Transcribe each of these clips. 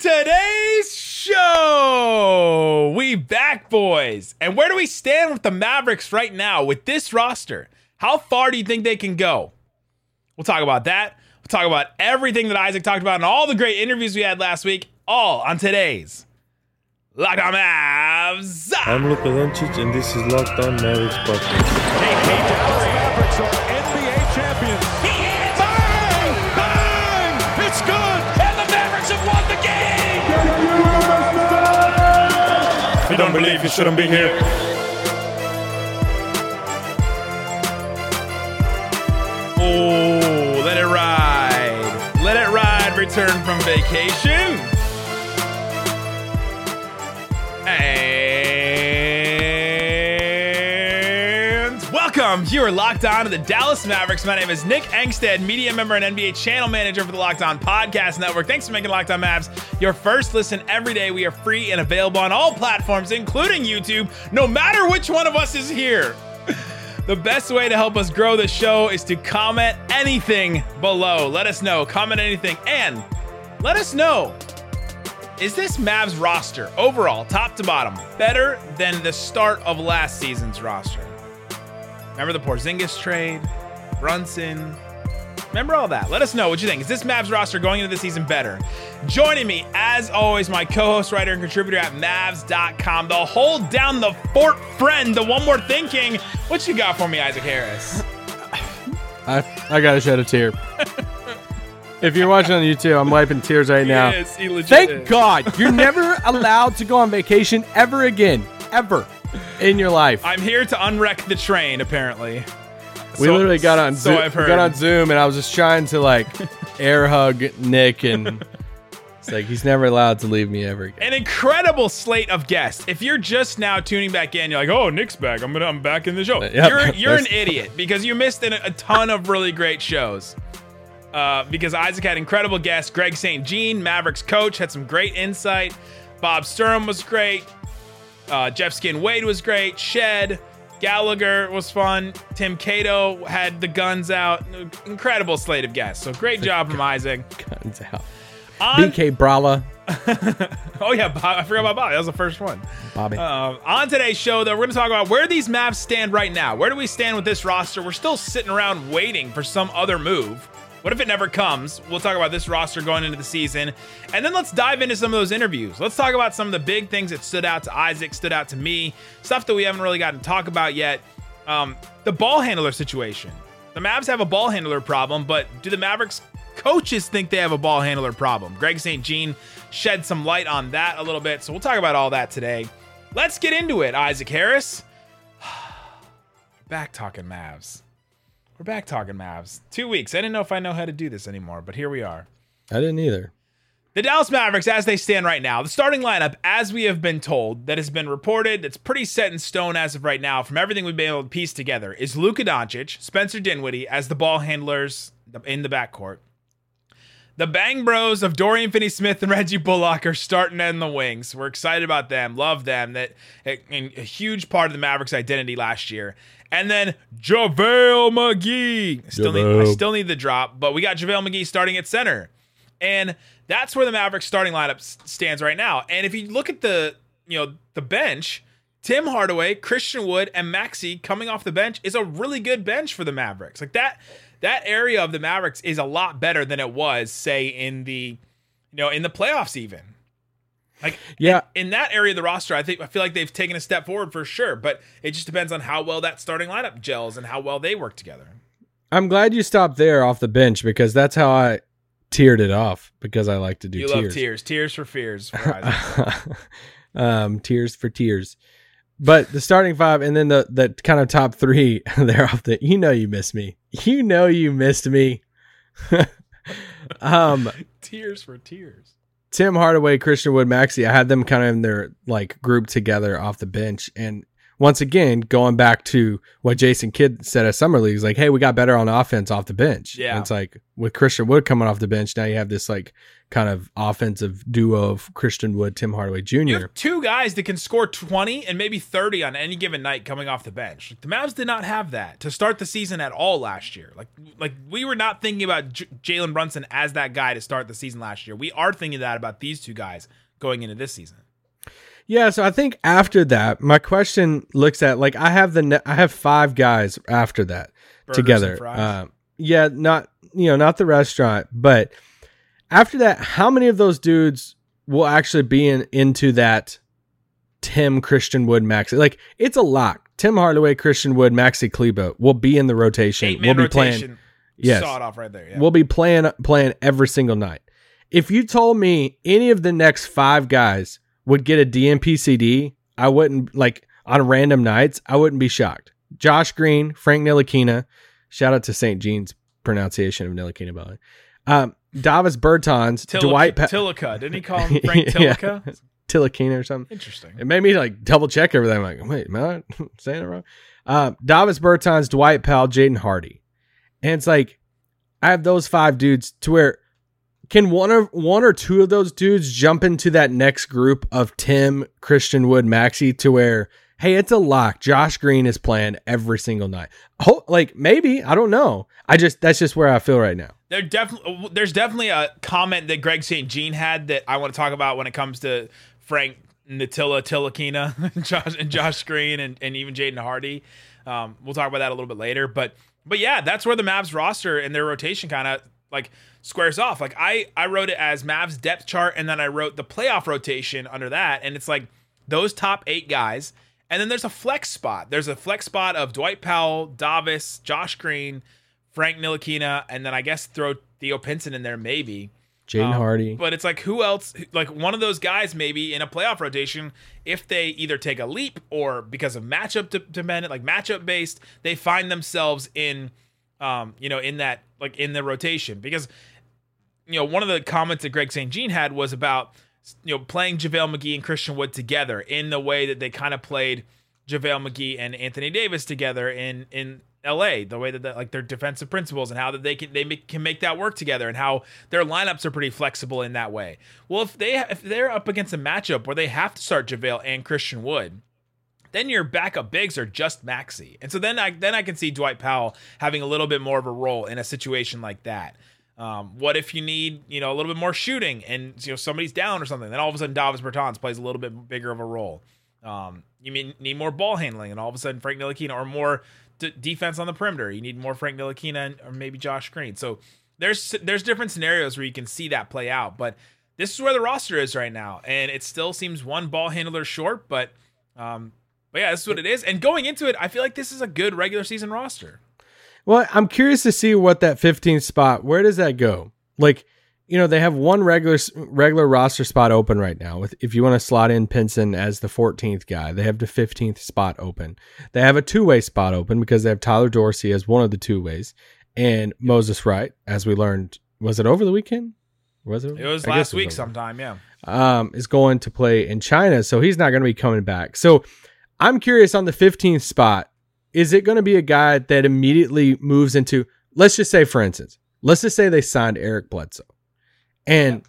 today's show, we back, boys. And where do we stand with the Mavericks right now with this roster? How far do you think they can go? We'll talk about that. We'll talk about everything that Isaac talked about and all the great interviews we had last week, all on today's Locked On Mavs. I'm Luka Doncic, and this is Locked On Mavericks podcast. Hey, hey, don't believe, you shouldn't be here. Oh, let it ride. Let it ride. Return from vacation. Welcome. You are locked on to the Dallas Mavericks. My name is Nick Angstadt, media member and NBA channel manager for the Locked On Podcast Network. Thanks for making Locked On Mavs your first listen every day. We are free and available on all platforms, including YouTube, no matter which one of us is here. The best way to help us grow the show is to comment anything below. Let us know. Comment anything. And let us know is this Mavs roster overall, top to bottom, better than the start of last season's roster? Remember the Porzingis trade? Brunson? Remember all that? Let us know what you think. Is this Mavs roster going into the season better? Joining me, as always, my co host, writer, and contributor at Mavs.com, the hold down the fort friend, the one more thinking. What you got for me, Isaac Harris? I, I gotta shed a tear. if you're watching on YouTube, I'm wiping tears right now. Yes, he legit Thank is. God you're never allowed to go on vacation ever again, ever in your life. I'm here to unwreck the train, apparently. we So- literally got on so Zoom, I've heard. got on Zoom, and I was just trying to like air hug Nick, and it's like he's never allowed to leave me ever again. an incredible slate of guests. If you're just now tuning back in, you're like, "Oh, Nick's back. I'm gonna, I'm back in the show." Yep, you're you're an idiot because you missed an, a ton of really great shows. Uh, because Isaac had incredible guests. Greg St. Jean, Mavericks coach, had some great insight. Bob Sturm was great. Uh, Jeff Skin Wade was great. Shedd, Gallagher was fun. Tim Cato had the guns out. Incredible slate of guests. So great job from Isaac. Guns out. On- BK Brala, oh yeah, Bob, I forgot about Bobby. That was the first one. Bobby. Um, on today's show, though, we're going to talk about where these Mavs stand right now. Where do we stand with this roster? We're still sitting around waiting for some other move. What if it never comes? We'll talk about this roster going into the season. And then let's dive into some of those interviews. Let's talk about some of the big things that stood out to Isaac, stood out to me, stuff that we haven't really gotten to talk about yet. Um, the ball handler situation. The Mavs have a ball handler problem, but do the Mavericks coaches think they have a ball handler problem? Greg St. Jean shed some light on that a little bit. So we'll talk about all that today. Let's get into it, Isaac Harris. Back talking Mavs. We're back talking Mavs. Two weeks. I didn't know if I know how to do this anymore, but here we are. I didn't either. The Dallas Mavericks, as they stand right now, the starting lineup, as we have been told, that has been reported, that's pretty set in stone as of right now, from everything we've been able to piece together, is Luka Doncic, Spencer Dinwiddie as the ball handlers in the backcourt. The Bang Bros of Dorian Finney-Smith and Reggie Bullock are starting in the wings. We're excited about them, love them. That a, a huge part of the Mavericks' identity last year. And then JaVale McGee. Still need, I still need the drop, but we got JaVale McGee starting at center. And that's where the Mavericks starting lineup stands right now. And if you look at the, you know, the bench, Tim Hardaway, Christian Wood, and Maxi coming off the bench is a really good bench for the Mavericks. Like that that area of the Mavericks is a lot better than it was, say, in the you know, in the playoffs even. Like Yeah, in that area of the roster, I think I feel like they've taken a step forward for sure. But it just depends on how well that starting lineup gels and how well they work together. I'm glad you stopped there off the bench because that's how I tiered it off because I like to do you tears. love tears, tears for fears. For um, tears for tears. But the starting five and then the the kind of top three, they're off the. You know you miss me. You know you missed me. um, tears for tears. Tim Hardaway, Christian Wood, Maxi. I had them kind of in their like group together off the bench, and once again, going back to what Jason Kidd said at Summer League, is like, hey, we got better on offense off the bench. Yeah. And it's like with Christian Wood coming off the bench, now you have this like kind of offensive duo of Christian Wood, Tim Hardaway Jr. Two guys that can score 20 and maybe 30 on any given night coming off the bench. The Mavs did not have that to start the season at all last year. Like, like we were not thinking about J- Jalen Brunson as that guy to start the season last year. We are thinking that about these two guys going into this season. Yeah, so I think after that, my question looks at like I have the ne- I have five guys after that Burgers together. Uh, yeah, not you know not the restaurant, but after that, how many of those dudes will actually be in into that Tim Christian Wood Maxi? Like it's a lock. Tim Hardaway, Christian Wood, Maxi Kleber will be in the rotation. We'll be playing. Yes. Saw it off right there. Yeah. We'll be playing playing every single night. If you told me any of the next five guys would get a DNP-CD, I wouldn't like on random nights. I wouldn't be shocked. Josh Green, Frank Ntilikina, shout out to St. Jean's pronunciation of Ntilikina, by the way. Um, Davis Tilica, Dwight pa- Tilica. Didn't he call him Frank Yeah. Tilica? Tilikina or something. Interesting. It made me like double check everything. I'm like, wait, am I saying it wrong? Uh, Davis Bertans, Dwight Powell, Jaden Hardy, and it's like I have those five dudes to where can one of one or two of those dudes jump into that next group of Tim, Christian Wood, Maxi to where hey, it's a lock. Josh Green is playing every single night. Oh, like maybe I don't know. I just that's just where I feel right now. There definitely there's definitely a comment that Greg St. Jean had that I want to talk about when it comes to Frank Natilla Tilakina, Josh and Josh Green and, and even Jaden Hardy. Um, we'll talk about that a little bit later. But but yeah, that's where the Mavs roster and their rotation kind of like squares off. Like I I wrote it as Mavs depth chart and then I wrote the playoff rotation under that. And it's like those top eight guys. And then there's a flex spot. There's a flex spot of Dwight Powell, Davis, Josh Green, Frank Ntilikina, and then I guess throw Theo Pinson in there maybe. Jaden Um, Hardy. But it's like who else? Like one of those guys maybe in a playoff rotation, if they either take a leap or because of matchup de- dependent, like matchup based, they find themselves in, um, you know, in that like in the rotation because, you know, one of the comments that Greg St. Jean had was about you know playing JaVale McGee and Christian Wood together in the way that they kind of played JaVale McGee and Anthony Davis together in in LA, the way that the, like their defensive principles and how that they can they make, can make that work together and how their lineups are pretty flexible in that way. Well, if they if they're up against a matchup where they have to start JaVale and Christian Wood, then your backup bigs are just Maxi. And so then I then I can see Dwight Powell having a little bit more of a role in a situation like that. Um, what if you need, you know, a little bit more shooting and you know somebody's down or something? Then all of a sudden Davis Bertans plays a little bit bigger of a role. Um, you mean need more ball handling, and all of a sudden Frank Ntilikina or more d- defense on the perimeter. You need more Frank Ntilikina or maybe Josh Green. So there's there's different scenarios where you can see that play out. But this is where the roster is right now, and it still seems one ball handler short. But um, but yeah, this is what it is. And going into it, I feel like this is a good regular season roster. Well, I'm curious to see what that 15th spot. Where does that go? Like, you know, they have one regular regular roster spot open right now. With if you want to slot in Pinson as the 14th guy, they have the 15th spot open. They have a two way spot open because they have Tyler Dorsey as one of the two ways, and Moses Wright, as we learned, was it over the weekend? Was it? It was I last it week over. sometime, yeah. um, is going to play in China, so he's not going to be coming back. So I'm curious on the 15th spot, is it going to be a guy that immediately moves into, let's just say, for instance, let's just say they signed Eric Bledsoe. And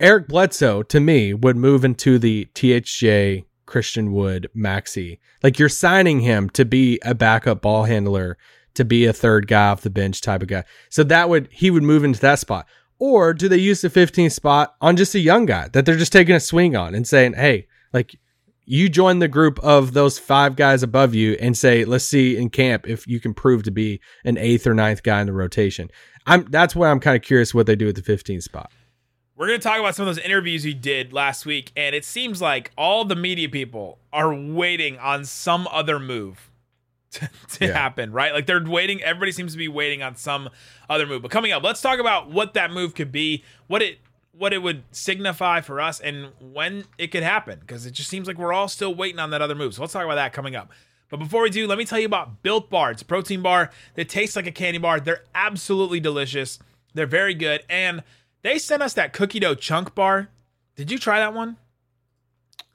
Eric Bledsoe, to me, would move into the THJ, Christian Wood, Maxi. Like you're signing him to be a backup ball handler, to be a third guy off the bench type of guy. So that would, he would move into that spot. Or do they use the 15th spot on just a young guy that they're just taking a swing on and saying, hey, like you join the group of those five guys above you and say, let's see in camp if you can prove to be an eighth or ninth guy in the rotation. I'm that's why I'm kind of curious what they do at the 15th spot. We're going to talk about some of those interviews you did last week, and it seems like all the media people are waiting on some other move to, to Yeah. happen, right? Like they're waiting. Everybody seems to be waiting on some other move. But coming up, let's talk about what that move could be, what it what it would signify for us, and when it could happen. Because it just seems like we're all still waiting on that other move. So let's talk about that coming up. But before we do, let me tell you about Built Bar. It's a protein bar that tastes like a candy bar. They're absolutely delicious. They're very good. And they sent us that cookie dough chunk bar. Did you try that one?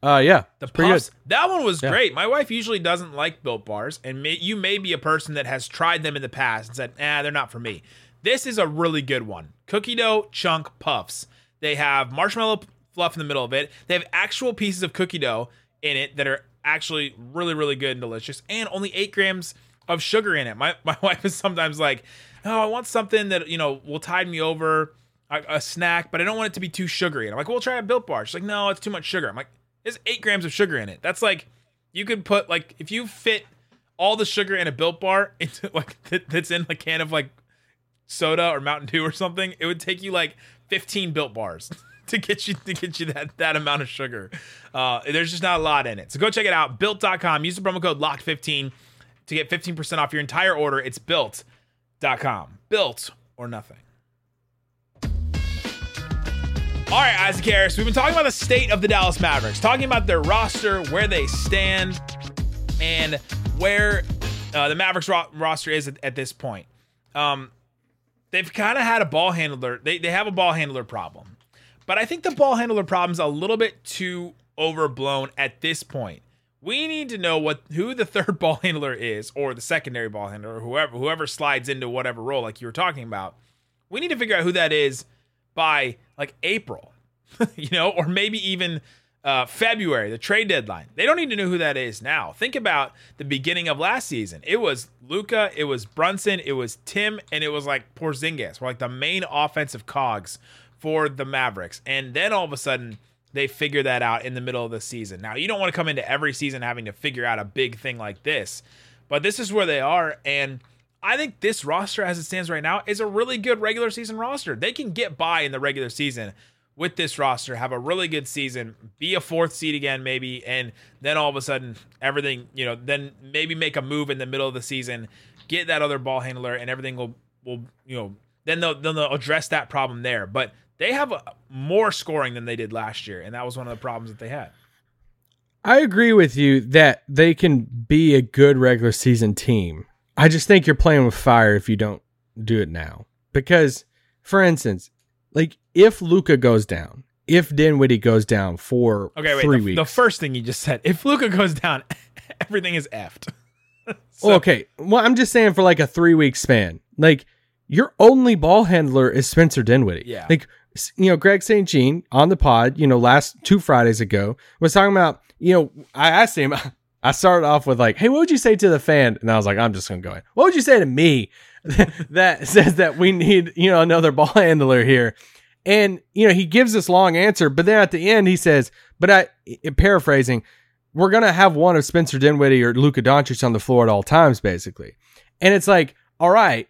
Uh, yeah, The puffs, that one was Yeah. great. My wife usually doesn't like built bars, and may, you may be a person that has tried them in the past and said, "Ah, they're not for me." This is a really good one. Cookie dough chunk puffs. They have marshmallow fluff in the middle of it. They have actual pieces of cookie dough in it that are actually really, really good and delicious, and only eight grams of sugar in it. My my wife is sometimes like, "Oh, I want something that you know will tide me over." A, a snack, but I don't want it to be too sugary. And I'm like, "We'll try a Built Bar. She's like, no, it's too much sugar. I'm like, there's eight grams of sugar in it. That's like you could put like if you fit all the sugar in a Built Bar into like that- that's in a can of like soda or Mountain Dew or something, it would take you like 15 Built Bars to get you to get you that that amount of sugar. Uh, there's just not a lot in it. So go check it out. Built.com. Use the promo code LOCK15 to get 15% off your entire order. It's built.com. Built or nothing. All right, Isaac Harris, we've been talking about the state of the Dallas Mavericks, talking about their roster, where they stand, and where uh, the Mavericks ro- roster is at, at this point. Um, they've kind of had a ball handler. They, they have a ball handler problem. But I think the ball handler problem's a little bit too overblown at this point. We need to know what who the third ball handler is, or the secondary ball handler, or whoever whoever slides into whatever role, like you were talking about. We need to figure out who that is by like April, you know, or maybe even uh, February, the trade deadline. They don't need to know who that is now. Think about the beginning of last season. It was Luka, it was Brunson, it was Tim, and it was like Porzingis. Were like the main offensive cogs for the Mavericks. And then all of a sudden, they figure that out in the middle of the season. Now, you don't want to come into every season having to figure out a big thing like this, but this is where they are. And I think this roster, as it stands right now, is a really good regular season roster. They can get by in the regular season with this roster, have a really good season, be a fourth seed again, maybe, and then all of a sudden, everything, you know, then maybe make a move in the middle of the season, get that other ball handler, and everything will, will you know, then they'll, then they'll address that problem there. But they have a, more scoring than they did last year, and that was one of the problems that they had. I agree with you that they can be a good regular season team. I just think you're playing with fire if you don't do it now. Because, for instance, like if Luka goes down, if Dinwiddie goes down for Okay, wait. three The, weeks, the first thing you just said, if Luka goes down, everything is effed. Well, okay. Well, I'm just saying for like a three week span, like your only ball handler is Spencer Dinwiddie. Yeah. Like, you know, Greg St. Jean on the pod, you know, last two Fridays ago was talking about, you know, I asked him, I started off with like, hey, what would you say to the fan? And I was like, I'm just going to go in. What would you say to me that says that we need, you know, another ball handler here? And, you know, he gives this long answer, but then at the end he says, but I, paraphrasing, we're gonna have one of Spencer Dinwiddie or Luka Doncic on the floor at all times, basically. And it's like, all right,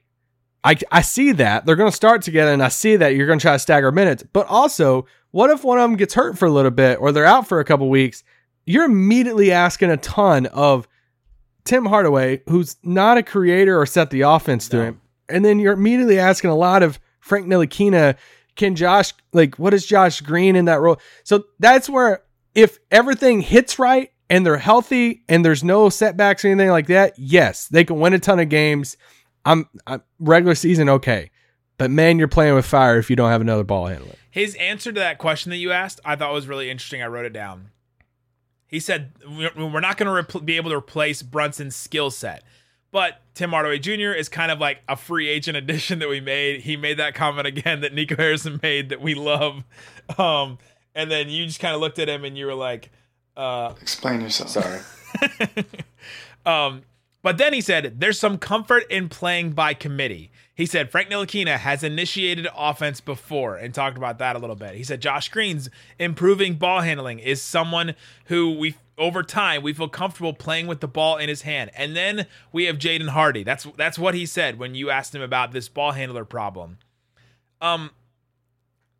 I I see that they're gonna start together, and I see that you're gonna try to stagger minutes. But also, what if one of them gets hurt for a little bit, or they're out for a couple weeks? You're immediately asking a ton of Tim Hardaway, who's not a creator or set the offense to him, and then you're immediately asking a lot of Frank Ntilikina. Can Josh like what is Josh Green in that role? So that's where if everything hits right and they're healthy and there's no setbacks or anything like that, yes, they can win a ton of games. I'm, I'm regular season okay, but man, you're playing with fire if you don't have another ball handler. His answer to that question that you asked, I thought was really interesting. I wrote it down. He said, "We're not going to be able to replace Brunson's skill set. But Tim Hardaway Jr. is kind of like a free agent addition that we made. He made that comment again that Nico Harrison made that we love. Um, and then you just kind of looked at him and you were like, uh, Explain yourself. Sorry. um, but then he said, there's some comfort in playing by committee. He said Frank Ntilikina has initiated offense before and talked about that a little bit. He said Josh Green's improving ball handling is someone who we over time we feel comfortable playing with the ball in his hand. And then we have Jaden Hardy. That's that's what he said when you asked him about this ball handler problem. Um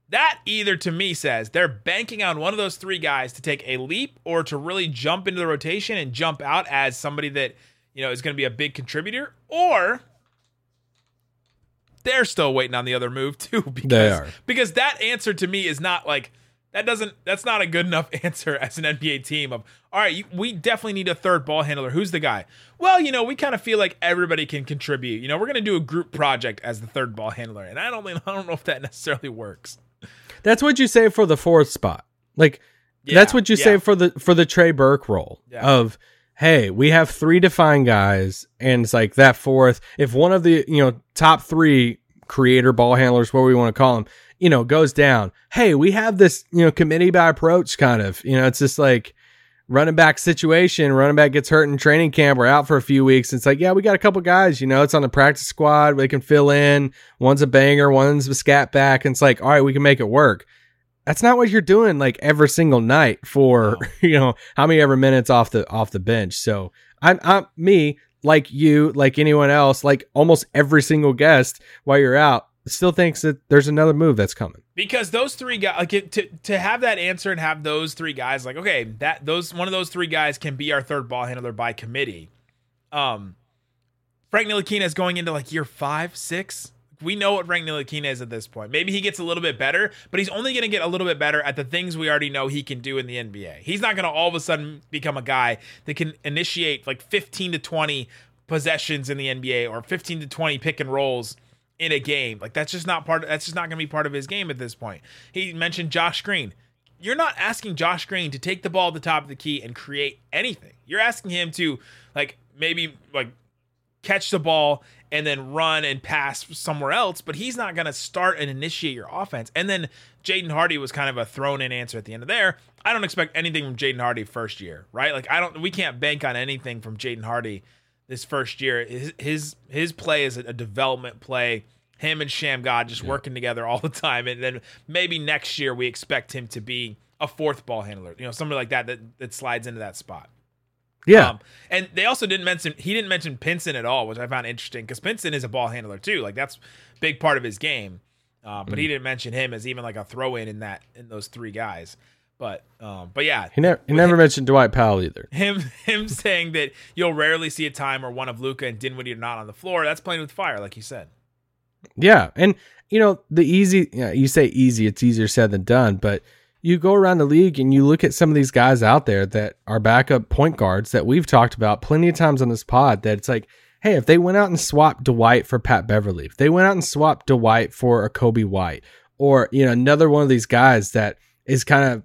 that either to me says they're banking on one of those three guys to take a leap or to really jump into the rotation and jump out as somebody that you know is going to be a big contributor or they're still waiting on the other move too because They are. because that answer to me is not like that doesn't that's not a good enough answer as an NBA team of all right you, we definitely need a third ball handler who's the guy well you know we kind of feel like everybody can contribute you know we're going to do a group project as the third ball handler and I don't mean I don't know if that necessarily works That's what you say for the fourth spot. Like That's what you yeah. say for the for the Trey Burke role Yeah. of hey, we have three defined guys, and it's like that fourth. If one of the you know top three creator ball handlers, what we want to call them, you know, goes down, hey, we have this you know committee by approach kind of. You know, it's just like running back situation. Running back gets hurt in training camp. We're out for a few weeks. It's like, yeah, we got a couple guys. You know, it's on the practice squad. They can fill in. One's a banger. One's a scat back. And it's like, all right, we can make it work. That's not what you're doing like every single night for you know how many ever minutes off the off the bench. So I'm I'm me like you like anyone else like almost every single guest while you're out still thinks that there's another move that's coming. because those three guys like it, to to have that answer and have those three guys like okay that those one of those three guys can be our third ball handler by committee um frank Ntilikina is going into like year five six we know what frank Ntilikina is at this point maybe he gets a little bit better but he's only going to get a little bit better at the things we already know he can do in the nba he's not going to all of a sudden become a guy that can initiate like 15 to 20 possessions in the nba or 15 to 20 pick and rolls in a game. Like that's just not part. Of, that's just not going to be part of his game at this point. He mentioned Josh Green. You're not asking Josh Green to take the ball at the top of the key and create anything. You're asking him to like maybe like catch the ball and then run and pass somewhere else, but he's not going to start and initiate your offense. And then Jaden Hardy was kind of a thrown in answer at the end of there. I don't expect anything from Jaden Hardy first year, right? Like I don't we can't bank on anything from Jaden Hardy this first year. His his, his play is a development play. Him and Shammgod just working together all the time, and then maybe next year we expect him to be a fourth ball handler, you know, somebody like that that, that slides into that spot. Yeah. Um, and they also didn't mention he didn't mention Pinson at all, which I found interesting because Pinson is a ball handler too. Like that's a big part of his game. Uh, but he Mm-hmm. didn't mention him as even like a throw in in that in those three guys. But um, but yeah, he never he never mentioned Dwight Powell either. him him saying that you'll rarely see a time where one of Luka and Dinwiddie are not on the floor. That's playing with fire, like you said. Yeah, and you know the easy. Yeah, you say easy. It's easier said than done. But you go around the league and you look at some of these guys out there that are backup point guards that we've talked about plenty of times on this pod. That it's like, hey, if they went out and swapped Dwight for Pat Beverley, if they went out and swapped Dwight for a Coby White, or you know another one of these guys that is kind of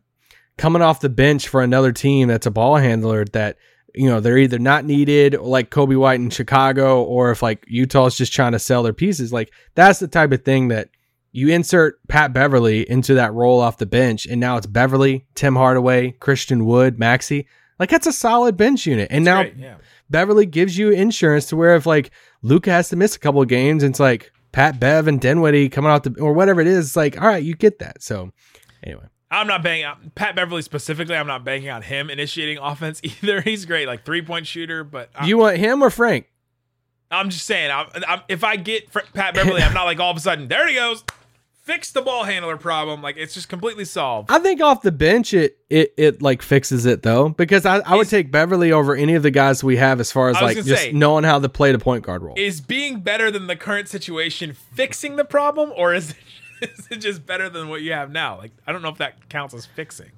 coming off the bench for another team that's a ball handler that you know they're either not needed like Coby White in Chicago or if like Utah's just trying to sell their pieces like that's the type of thing that you insert Pat Beverley into that role off the bench and now it's Beverley, Tim Hardaway, Christian Wood, Maxi like that's a solid bench unit and now Great, yeah. Beverley gives you insurance to where if like Luka has to miss a couple of games and it's like Pat Bev and Dinwiddie coming out the or whatever it is it's like all right you get that so anyway I'm not banging on Pat Beverley specifically. I'm not banking on him initiating offense either. He's great, like three point shooter, but I'm, you want him or Frank I'm just saying, I'm, I'm, if I get Fr- Pat Beverley, I'm not like all of a sudden there he goes, fix the ball handler problem. Like it's just completely solved. I think off the bench it it it like fixes it though because I, I would Is- take Beverley over any of the guys we have as far as like just say- knowing how to play the point guard role. Is being better than the current situation fixing the problem, or is it, is it just better than what you have now? Like I don't know if that counts as fixing.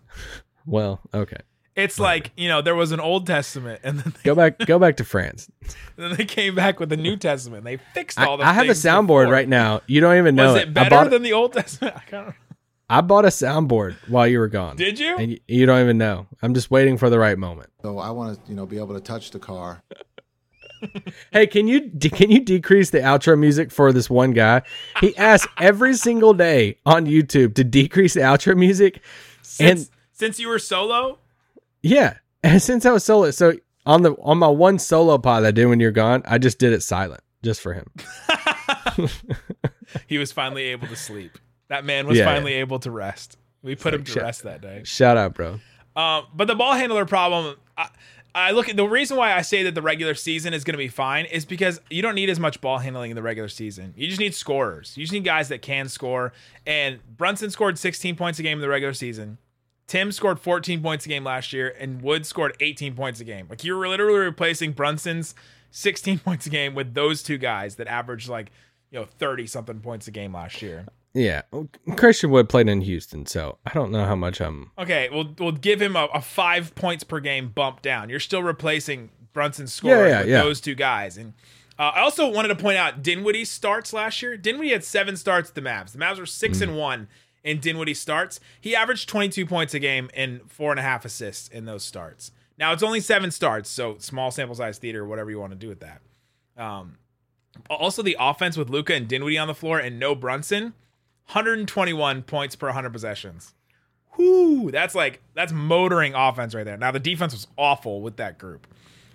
well, okay. It's like you know there was an Old Testament, and then they, Go back go back to France. then they came back with the New Testament. They fixed I, all the. I have a soundboard before. right now. You don't even know Was it. it better bought, than the Old Testament? I I bought a soundboard while you were gone. did you? And y- you don't even know. I'm just waiting for the right moment. So I want to, you know, be able to touch the car. Hey, can you de- can you decrease the outro music for this one guy? He asks every single day on YouTube to decrease the outro music. since, and- since you were solo, Yeah, and since I was solo, so on the on my one solo pod I did when you're gone, I just did it silent just for him. he was finally able to sleep. That man was Yeah, finally able to rest. We put him to shit. rest that day. Shout out, bro. Um, but the ball handler problem, I, I look at the reason why I say that the regular season is going to be fine is because you don't need as much ball handling in the regular season. You just need scorers. You just need guys that can score. And Brunson scored 16 points a game in the regular season. Tim scored 14 points a game last year, and Wood scored 18 points a game. Like you're literally replacing Brunson's 16 points a game with those two guys that averaged like you know 30 something points a game last year. Yeah, Christian Wood played in Houston, so I don't know how much I'm. Okay, we'll we'll give him a, a five points per game bump down. You're still replacing Brunson's score Yeah, yeah, with yeah. those two guys. And uh, I also wanted to point out Dinwiddie's starts last year. Dinwiddie had seven starts at the Mavs. The Mavs were Mm. six and one in Dinwiddie starts. He averaged 22 points a game and four and a half assists in those starts. Now it's only seven starts, so small sample size theater, whatever you want to do with that. Um, also, the offense with Luka and Dinwiddie on the floor and no Brunson, 121 points per 100 possessions. Whoo, that's like that's motoring offense right there. Now the defense was awful with that group,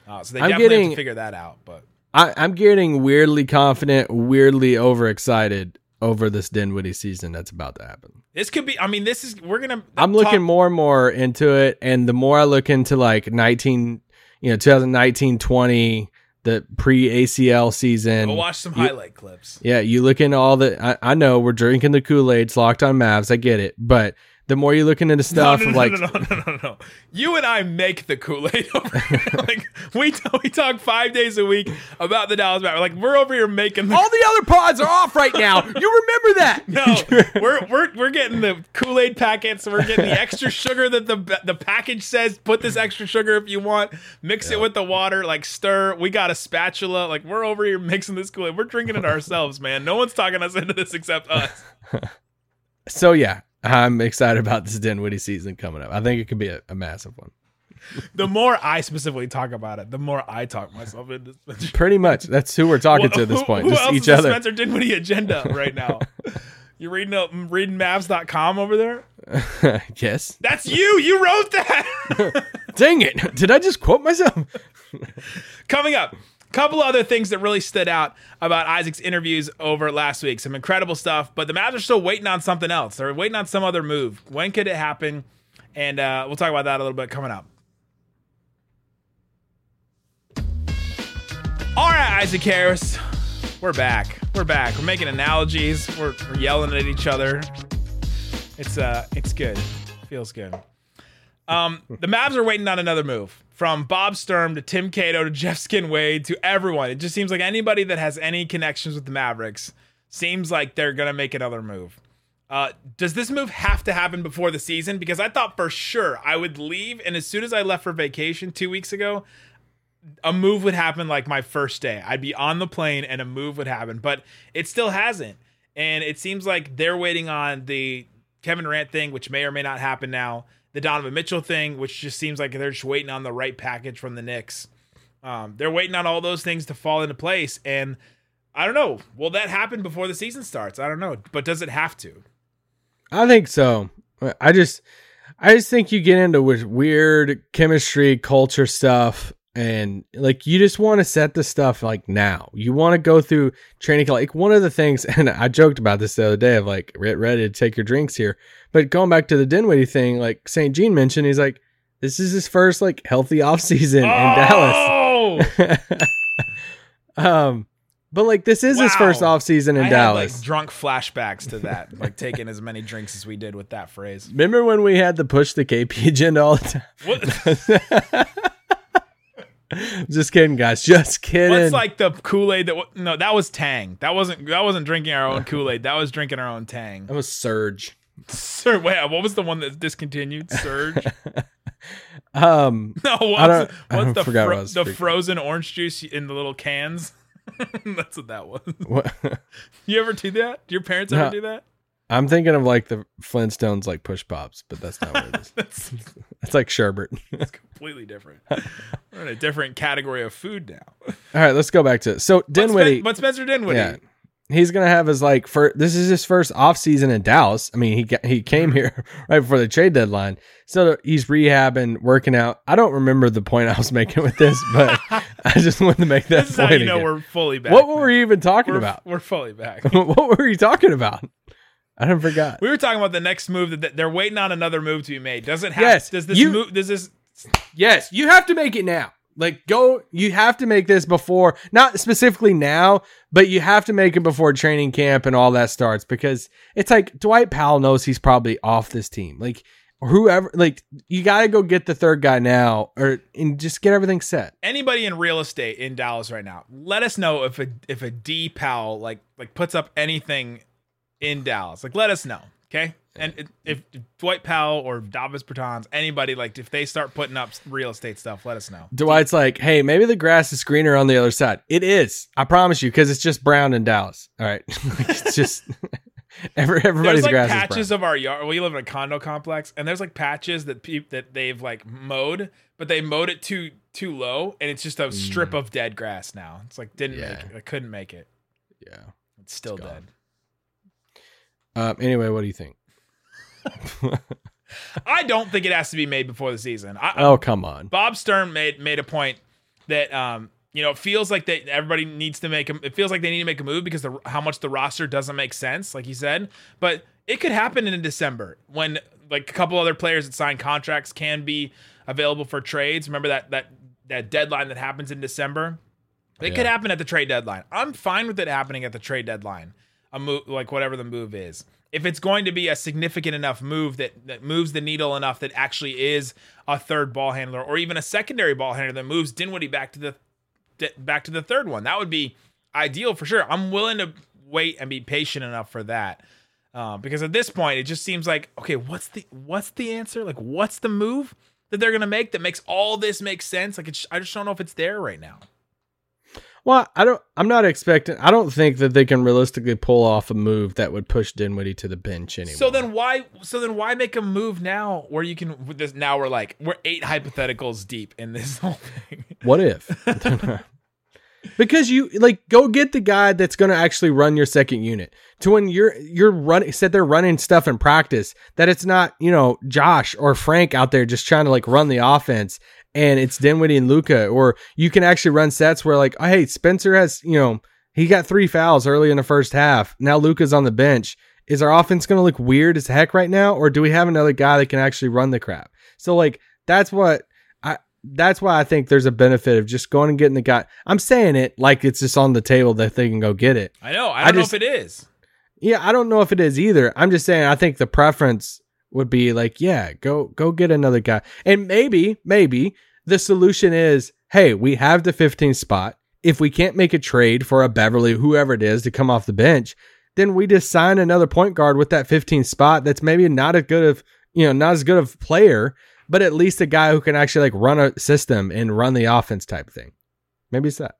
uh, so they I'm definitely have to figure that out. But I, I'm getting weirdly confident, weirdly overexcited over this Dinwiddie season that's about to happen. this could be. I mean, this is we're gonna. I'm talk- looking more and more into it, and the more I look into like 19, you know, 2019, 20, the pre ACL season. Go watch some you- highlight clips. Yeah, you look into all the. I, I know we're drinking the Kool Aid, it's locked on Mavs. I get it, but the more you looking into the stuff no, no, no, like, no, no, no, no, no. You and I make the Kool Aid. like we we talk five days a week about the Dallas Mavericks. Like we're over here making the all the other pods are off right now. You remember that? No, we're we're we're getting the Kool Aid packets. We're getting the extra sugar that the the package says. Put this extra sugar if you want. Mix it with the water. Like stir. We got a spatula. Like we're over here mixing this Kool Aid. We're drinking it ourselves, man. No one's talking us into this except us. So yeah, I'm excited about this Dinwiddie season coming up. I think it could be a, a massive one. The more I specifically talk about it, the more I talk myself into. Spencer. Pretty much, that's who we're talking to at this point. Who, Just else each is other. Spencer Dinwiddie agenda right now? You reading up, reading Mavs.com over there? yes. That's you. You wrote that. Dang it! Did I just quote myself? Coming up, couple other things that really stood out about Isaac's interviews over last week. Some incredible stuff, but the Mavs are still waiting on something else. They're waiting on some other move. When could it happen? And uh, we'll talk about that a little bit coming up. All right, Isaac Harris, we're back. We're back. We're making analogies. We're, we're yelling at each other. It's uh, it's good. Feels good. Um, the Mavs are waiting on another move from Bob Sturm to Tim Cato to Jeff Skin Wade to everyone. It just seems like anybody that has any connections with the Mavericks seems like they're gonna make another move. Uh, does this move have to happen before the season? Because I thought for sure I would leave, and as soon as I left for vacation two weeks ago, a move would happen like my first day. I'd be on the plane and a move would happen, but it still hasn't. And it seems like they're waiting on the Kevin Durant thing, which may or may not happen now. The Donovan Mitchell thing, which just seems like they're just waiting on the right package from the Knicks. Um, they're waiting on all those things to fall into place. And I don't know. Will that happen before the season starts? I don't know. But does it have to? I think so. I just, I just think you get into weird chemistry, culture stuff, and like you just want to set the stuff like now. You want to go through training. Like one of the things, and I joked about this the other day of like ready to take your drinks here. But going back to the Dinwiddie thing, like St. Jean mentioned, he's like, this is his first like healthy off season in Dallas. Oh! Um, but like this is his first off season in I Dallas. had like drunk flashbacks to that, like taking as many drinks as we did with that phrase. Remember when we had to push the KP agenda all the time? What, Just kidding, guys. Just kidding. what's like the Kool Aid that? No, that was Tang. That wasn't. That wasn't drinking our own Kool Aid. That was drinking our own Tang. that was Surge. Sir, wait, what was the one that's discontinued? Surge. Um, No, what's, I don't- I what's don't the forgot what I fro- was the frozen orange juice in the little cans? that's what that was. what, You ever do that? Do your parents ever No. do that? I'm thinking of like the Flintstones, like push pops, but that's not what it is. That's It's like sherbet. It's completely different. We're in a different category of food now. all right, let's go back to it. So But, Dinwiddie, Spen- but Spencer Dinwiddie. yeah, he's gonna have his like for this is his first off season in Dallas. I mean, he got, he came mm-hmm. here right before the trade deadline, so he's rehabbing, working out. I don't remember the point I was making with this, but I just wanted to make that This is point. how you know again. we're fully back. what were we even talking we're, about? We're fully back. what were you talking about? I don't forgot. we were talking about the next move that that they're waiting on another move to be made. Does it have? Yes, Does this you- move? Does this? Yes, you have to make it now. Like go, you have to make this before, not specifically now, but you have to make it before training camp and all that starts because it's like Dwight Powell knows he's probably off this team. Like whoever, like you got to go get the third guy now, or and just get everything set. Anybody in real estate in Dallas right now? Let us know if a if a D Powell like like puts up anything in Dallas. Like let us know, okay? And if, if Dwight Powell or Davis Bertans, anybody like if they start putting up real estate stuff, let us know. Dwight's like, hey, maybe the grass is greener on the other side. It is, I promise you, because it's just brown in Dallas. All right, it's just Every, there's everybody's like grass patches of our yard. We live in a condo complex, and there's like patches that peop that they've like mowed, but they mowed it too too low, and it's just a strip of dead grass now. It's like didn't Mm. Yeah. make it. I couldn't make it. Yeah. It's still It's dead. Um, anyway, what do you think? I don't think it has to be made before the season. I, Oh, come on. Bob Sturm made made a point that um you know it feels like that everybody needs to make a, it feels like they need to make a move because the how much the roster doesn't make sense like he said but it could happen in December when like a couple other players that sign contracts can be available for trades remember that that that deadline that happens in December it could happen at the trade deadline I'm fine with it happening at the trade deadline a move like whatever the move is if it's going to be a significant enough move that, that moves the needle enough that actually is a third ball handler or even a secondary ball handler that moves Dinwiddie back to the back to the third one, that would be ideal for sure. I'm willing to wait and be patient enough for that. Uh, because at this point, it just seems like okay, what's the what's the answer? Like, what's the move that they're gonna make that makes all this make sense? Like, I just don't know if it's there right now. Well, I don't. I'm not expecting. I don't think that they can realistically pull off a move that would push Dinwiddie to the bench anymore. So then why so then why make a move now where you can with this now we're like we're eight hypotheticals deep in this whole thing. what if? because you like go get the guy that's going to actually run your second unit. To when you're you're running, said they're running stuff in practice that it's not you know Josh or Frank out there just trying to like run the offense, and it's Dinwiddie and Luka, or you can actually run sets where like, oh, hey, Spencer has you know he got three fouls early in the first half. Now Luka's on the bench. Is our offense going to look weird as heck right now, or do we have another guy that can actually run the crap? So like that's what I that's why I think there's a benefit of just going and getting the guy. I'm saying it like it's just on the table that they can go get it. I know. I I don't just- know if it is. Yeah, I don't know if it is either. I'm just saying I think the preference would be like, yeah, go go get another guy. And maybe, maybe the solution is, hey, we have the 15th spot. If we can't make a trade for a Beverley, whoever it is, to come off the bench, then we just sign another point guard with that 15th spot that's maybe not as good of, you know, not as good of player, but at least a guy who can actually like run a system and run the offense type thing. Maybe it's that.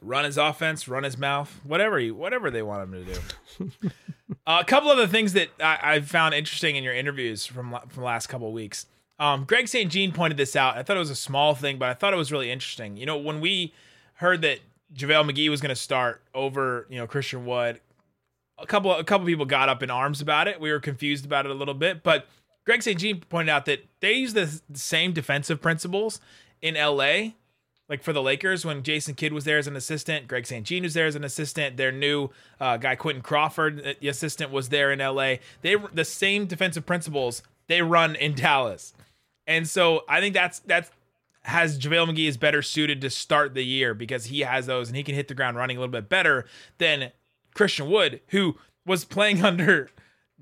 Run his offense, run his mouth, whatever he, whatever they want him to do. uh, a couple of the things that I, I found interesting in your interviews from from the last couple of weeks. Um, Greg St. Jean pointed this out. I thought it was a small thing, but I thought it was really interesting. You know, when we heard that JaVale McGee was going to start over, you know, Christian Wood, a couple a couple people got up in arms about it. We were confused about it a little bit, but Greg St. Jean pointed out that they use the same defensive principles in LA like for the Lakers when Jason Kidd was there as an assistant, Greg. Jean was there as an assistant. Their new uh, guy Quinton Crawford, uh, the assistant, was there in LA. They the same defensive principles they run in Dallas, and so I think that's that's has JaVale McGee is better suited to start the year because he has those and he can hit the ground running a little bit better than Christian Wood, who was playing under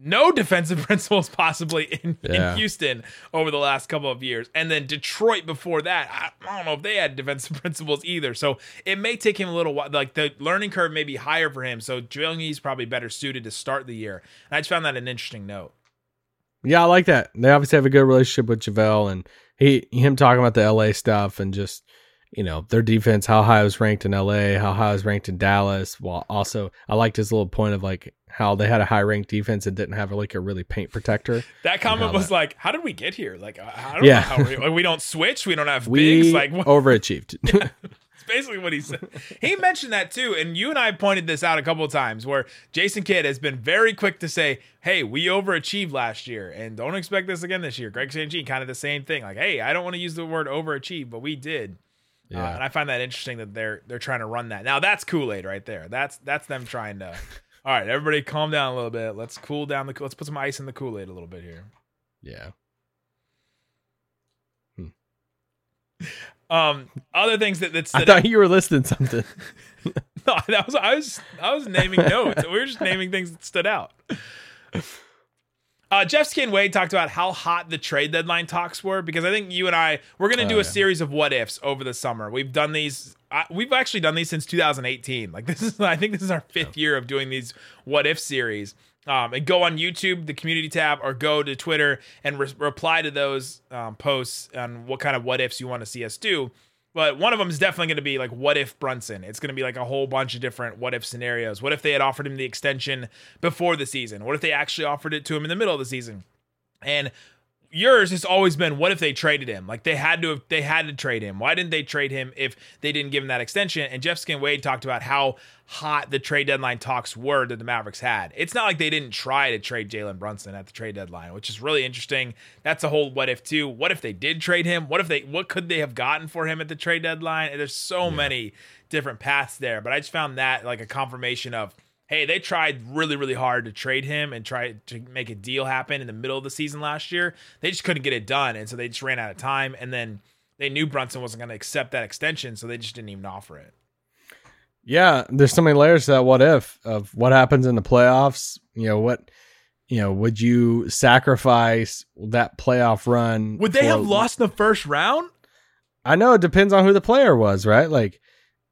no defensive principles possibly in, Yeah. in Houston over the last couple of years. And then Detroit before that, I, I don't know if they had defensive principles either. So it may take him a little while. Like the learning curve may be higher for him. So JaVale McGee's probably better suited to start the year. And I just found that an interesting note. Yeah, I like that. They obviously have a good relationship with JaVale and he him talking about the LA stuff and just you know their defense, how high was ranked in LA, how high was ranked in Dallas. While also, I liked his little point of like how they had a high ranked defense and didn't have like a really paint protector. That comment was that- like, "How did we get here? Like, I don't Yeah. know how we, like, we don't switch. We don't have We bigs. Like, what, overachieved. That's basically what he said. He mentioned that too, and you and I pointed this out a couple of times where Jason Kidd has been very quick to say, "Hey, we overachieved last year, and don't expect this again this year." Greg St. Jean kind of the same thing, like, "Hey, I don't want to use the word overachieve, but we did." Uh, Yeah. and I find that interesting that they're they're trying to run that. Now that's Kool Aid right there. That's that's them trying to. All right, everybody, calm down a little bit. Let's cool down the. Let's put some ice in the Kool Aid a little bit here. yeah. Um, other things that that I thought you were listing something. No, that was I was I was naming notes. we were just naming things that stood out. Uh, Jeff Skin Wade talked about how hot the trade deadline talks were because I think you and I we're going to do Oh, a yeah. series of what ifs over the summer. We've done these. Uh, we've actually done these since 2018. Like this is I think this is our fifth year of doing these what if series. Um, and go on YouTube, the community tab, or go to Twitter and re- reply to those um, posts on what kind of what ifs you want to see us do. But one of them is definitely going to be like what if Brunson. It's going to be like a whole bunch of different what if scenarios. What if they had offered him the extension before the season? What if they actually offered it to him in the middle of the season? And yours has always been what if they traded him? Like they had to have they had to trade him. Why didn't they trade him if they didn't give him that extension? And jeff skin wade talked about how hot the trade deadline talks were that the mavericks had. It's not like they didn't try to trade jalen brunson at the trade deadline which is really interesting. That's a whole what if too. What if they did trade him? What if they what could they have gotten for him at the trade deadline? There's so yeah. many different paths there but i just found that like a confirmation of hey, they tried really, really hard to trade him and try to make a deal happen in the middle of the season last year. They just couldn't get it done. And so they just ran out of time. And then they knew Brunson wasn't going to accept that extension. So they just didn't even offer it. Yeah. There's so many layers to that what if of what happens in the playoffs. You know, what, you know, would you sacrifice that playoff run? Would they for, have lost in the first round? I know it depends on who the player was, right? Like,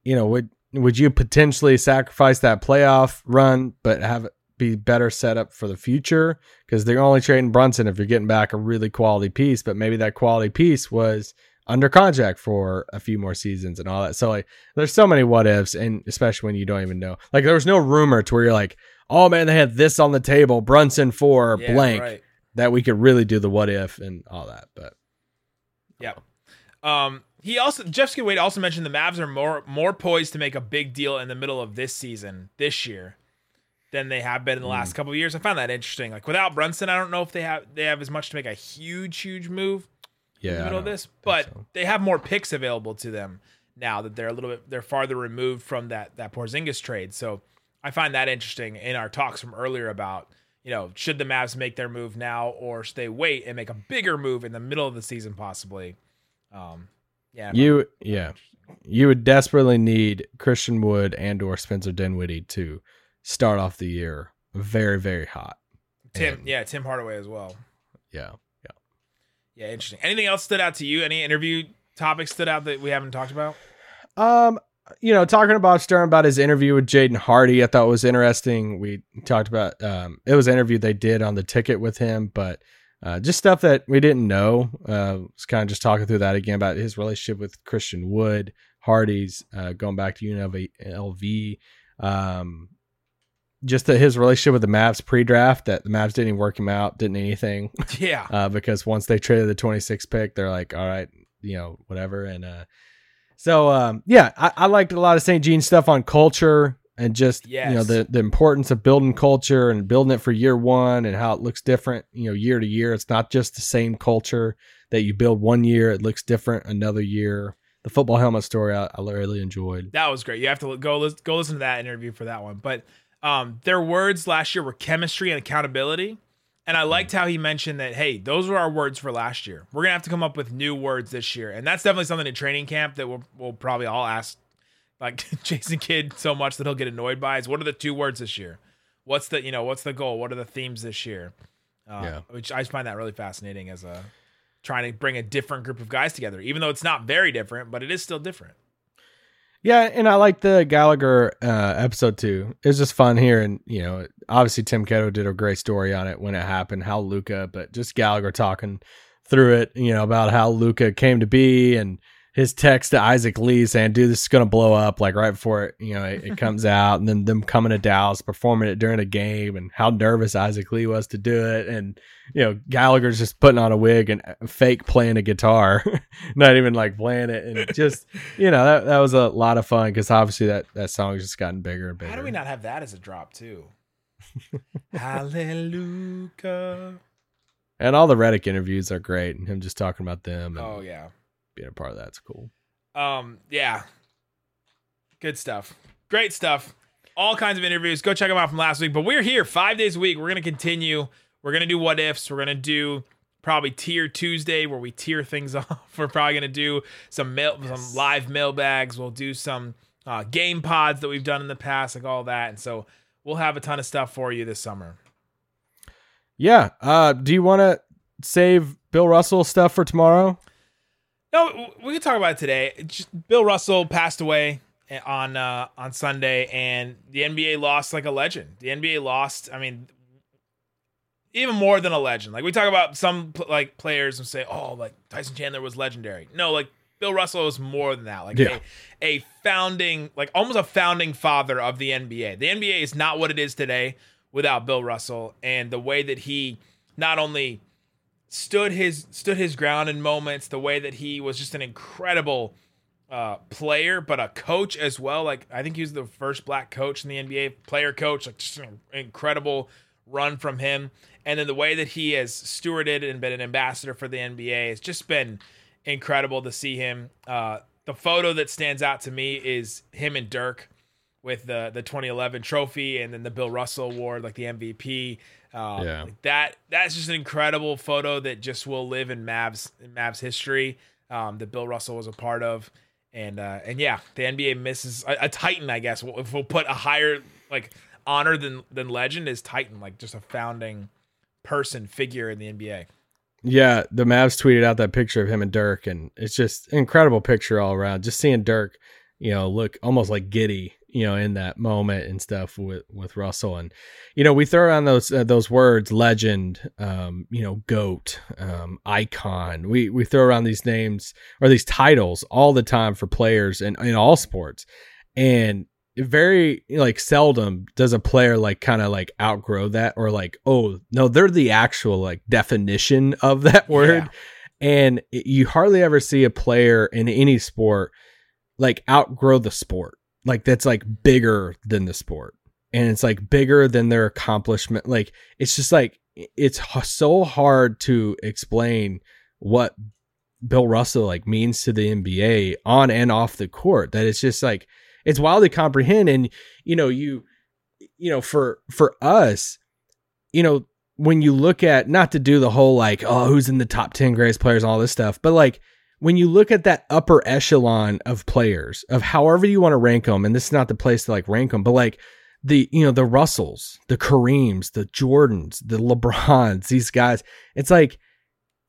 you know, would would you potentially sacrifice that playoff run, but have it be better set up for the future? Because they're only trading Brunson if you're getting back a really quality piece, but maybe that quality piece was under contract for a few more seasons and all that. So like, there's so many what ifs, and especially when you don't even know. Like there was no rumor to where you're like, oh man, they had this on the table, Brunson for yeah, blank, right. that we could really do the what if and all that. But yeah. Um, he also Jeff Skin Wade also mentioned the Mavs are more more poised to make a big deal in the middle of this season this year than they have been in the last mm. couple of years. I found that interesting. Like without Brunson, I don't know if they have they have as much to make a huge huge move yeah, in the middle of this, but so. they have more picks available to them now that they're a little bit they're farther removed from that that Porzingis trade. So I find that interesting in our talks from earlier about you know should the Mavs make their move now or should they wait and make a bigger move in the middle of the season possibly. Um, yeah. You yeah. You would desperately need Christian Wood and or Spencer Dinwiddie to start off the year very, very hot. Tim, and, yeah, Tim Hardaway as well. Yeah. Yeah. Yeah, interesting. Anything else stood out to you? Any interview topics stood out that we haven't talked about? Um, you know, talking about Sturm about his interview with Jaden Hardy, I thought was interesting. We talked about um, it was an interview they did on the ticket with him, but uh, just stuff that we didn't know. Uh, was kind of just talking through that again about his relationship with Christian Wood, Hardy's, uh, going back to UNLV. Um, just the, his relationship with the Mavs pre-draft that the Mavs didn't even work him out, didn't anything. Yeah. uh, because once they traded the 26 pick, they're like, all right, you know, whatever. And uh, so um, yeah, I, I liked a lot of St. Jean stuff on culture and just yes. you know the the importance of building culture and building it for year one and how it looks different you know year to year. It's not just the same culture that you build one year. It looks different another year. The football helmet story i, I really enjoyed. That was great. You have to go go listen to that interview for that one. But um, their words last year were chemistry and accountability. And I liked how he mentioned that, hey, those were our words for last year. We're going to have to come up with new words this year. And that's definitely something in training camp that we'll, we'll probably all ask like Jason Kidd so much that he'll get annoyed by is what are the two words this year? What's the you know what's the goal? What are the themes this year? Uh, yeah. Which I find that really fascinating as a trying to bring a different group of guys together, even though it's not very different, but it is still different. Yeah, and I like the Gallagher uh, episode too. It was just fun here, and you know, obviously Tim Kettle did a great story on it when it happened, how Luka, but just Gallagher talking through it, you know, about how Luka came to be and his text to Isaac Lee saying, "Dude, this is gonna blow up!" Like right before it, you know, it, it comes out, and then them coming to Dallas, performing it during a game, and how nervous Isaac Lee was to do it, and you know, Gallagher's just putting on a wig and uh, fake playing a guitar, not even like playing it, and just you know, that that was a lot of fun because obviously that that song's just gotten bigger and bigger. How do we not have that as a drop too? Hallelujah. And all the Reddick interviews are great, and him just talking about them. oh yeah being a part of that's cool. Um, yeah, good stuff, great stuff. All kinds of interviews. Go check them out from last week. But we're here five days a week. We're gonna continue. We're gonna do what ifs. We're gonna do probably tier Tuesday where we tier things off. We're probably gonna do some mail, yes. some live mailbags. We'll do some uh, game pods that we've done in the past, like all that. And so we'll have a ton of stuff for you this summer. Yeah. Uh, do you want to save Bill Russell stuff for tomorrow? No, we can talk about it today. Just, Bill Russell passed away on uh, on Sunday, and the NBA lost like a legend. The NBA lost. I mean, even more than a legend. Like we talk about some like players and say, "Oh, like Tyson Chandler was legendary." No, like Bill Russell was more than that. Like Yeah. a, a founding, like almost a founding father of the NBA. The NBA is not what it is today without Bill Russell and the way that he not only stood his stood his ground in moments, the way that he was just an incredible uh, player, but a coach as well. Like I think he was the first black coach in the NBA, player coach. Like just an incredible run from him, and then the way that he has stewarded and been an ambassador for the NBA has just been incredible to see him. Uh, the photo that stands out to me is him and Dirk with the the 2011 trophy and then the Bill Russell Award, like the MVP. Um, Yeah. like that that's just an incredible photo that just will live in Mavs in Mavs history. Um, that Bill Russell was a part of, and uh, and yeah, the NBA misses a, a Titan. I guess if we'll put a higher like honor than than legend is Titan, like just a founding person figure in the NBA. Yeah, the Mavs tweeted out that picture of him and Dirk, and it's just an incredible picture all around. Just seeing Dirk, you know, look almost like giddy, you know, in that moment and stuff with with Russell, and you know, we throw around those uh, those words, legend, um, you know, goat, um, icon. We we throw around these names or these titles all the time for players in in all sports, and very like seldom does a player like kind of like outgrow that or like oh no they're the actual like definition of that word. And it- you hardly ever see a player in any sport like outgrow the sport like that's like bigger than the sport. And it's like bigger than their accomplishment. Like it's just like it's so hard to explain what Bill Russell like means to the NBA on and off the court that it's just like it's wild to comprehend. And you know you you know for for us you know when you look at not to do the whole like oh who's in the top 10 greatest players and all this stuff but like when you look at that upper echelon of players of however you want to rank them and this is not the place to like rank them but like the you know the russells the kareems the jordans the lebrons these guys it's like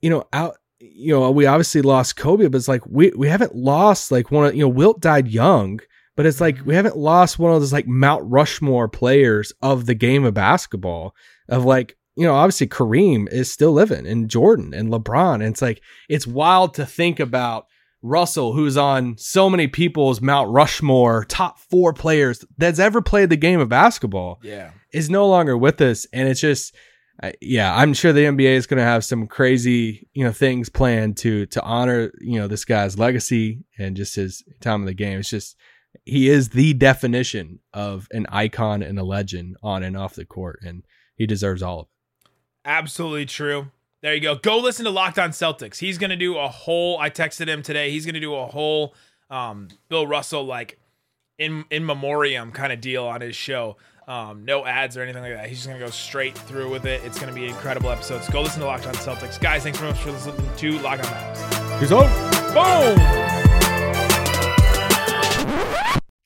you know out you know we obviously lost kobe but it's like we we haven't lost like one of you know wilt died young but it's like we haven't lost one of those like Mount Rushmore players of the game of basketball. Of like, you know, obviously Kareem is still living and Jordan and LeBron. And it's like, it's wild to think about Russell, who's on so many people's Mount Rushmore top four players that's ever played the game of basketball Yeah. is no longer with us. And it's just, uh, yeah, I'm sure the NBA is going to have some crazy, you know, things planned to to honor, you know, this guy's legacy and just his time in the game. It's just he is the definition of an icon and a legend on and off the court, and he deserves all of it. Absolutely true. There you go. Go listen to Locked On Celtics. He's gonna do a whole. I texted him today. He's gonna do a whole um, Bill Russell like in in memoriam kind of deal on his show. Um, no ads or anything like that. He's just gonna go straight through with it. It's gonna be an incredible episode. So go listen to Locked On Celtics, guys. Thanks very much for listening to Locked On Mavs. He's on. Boom.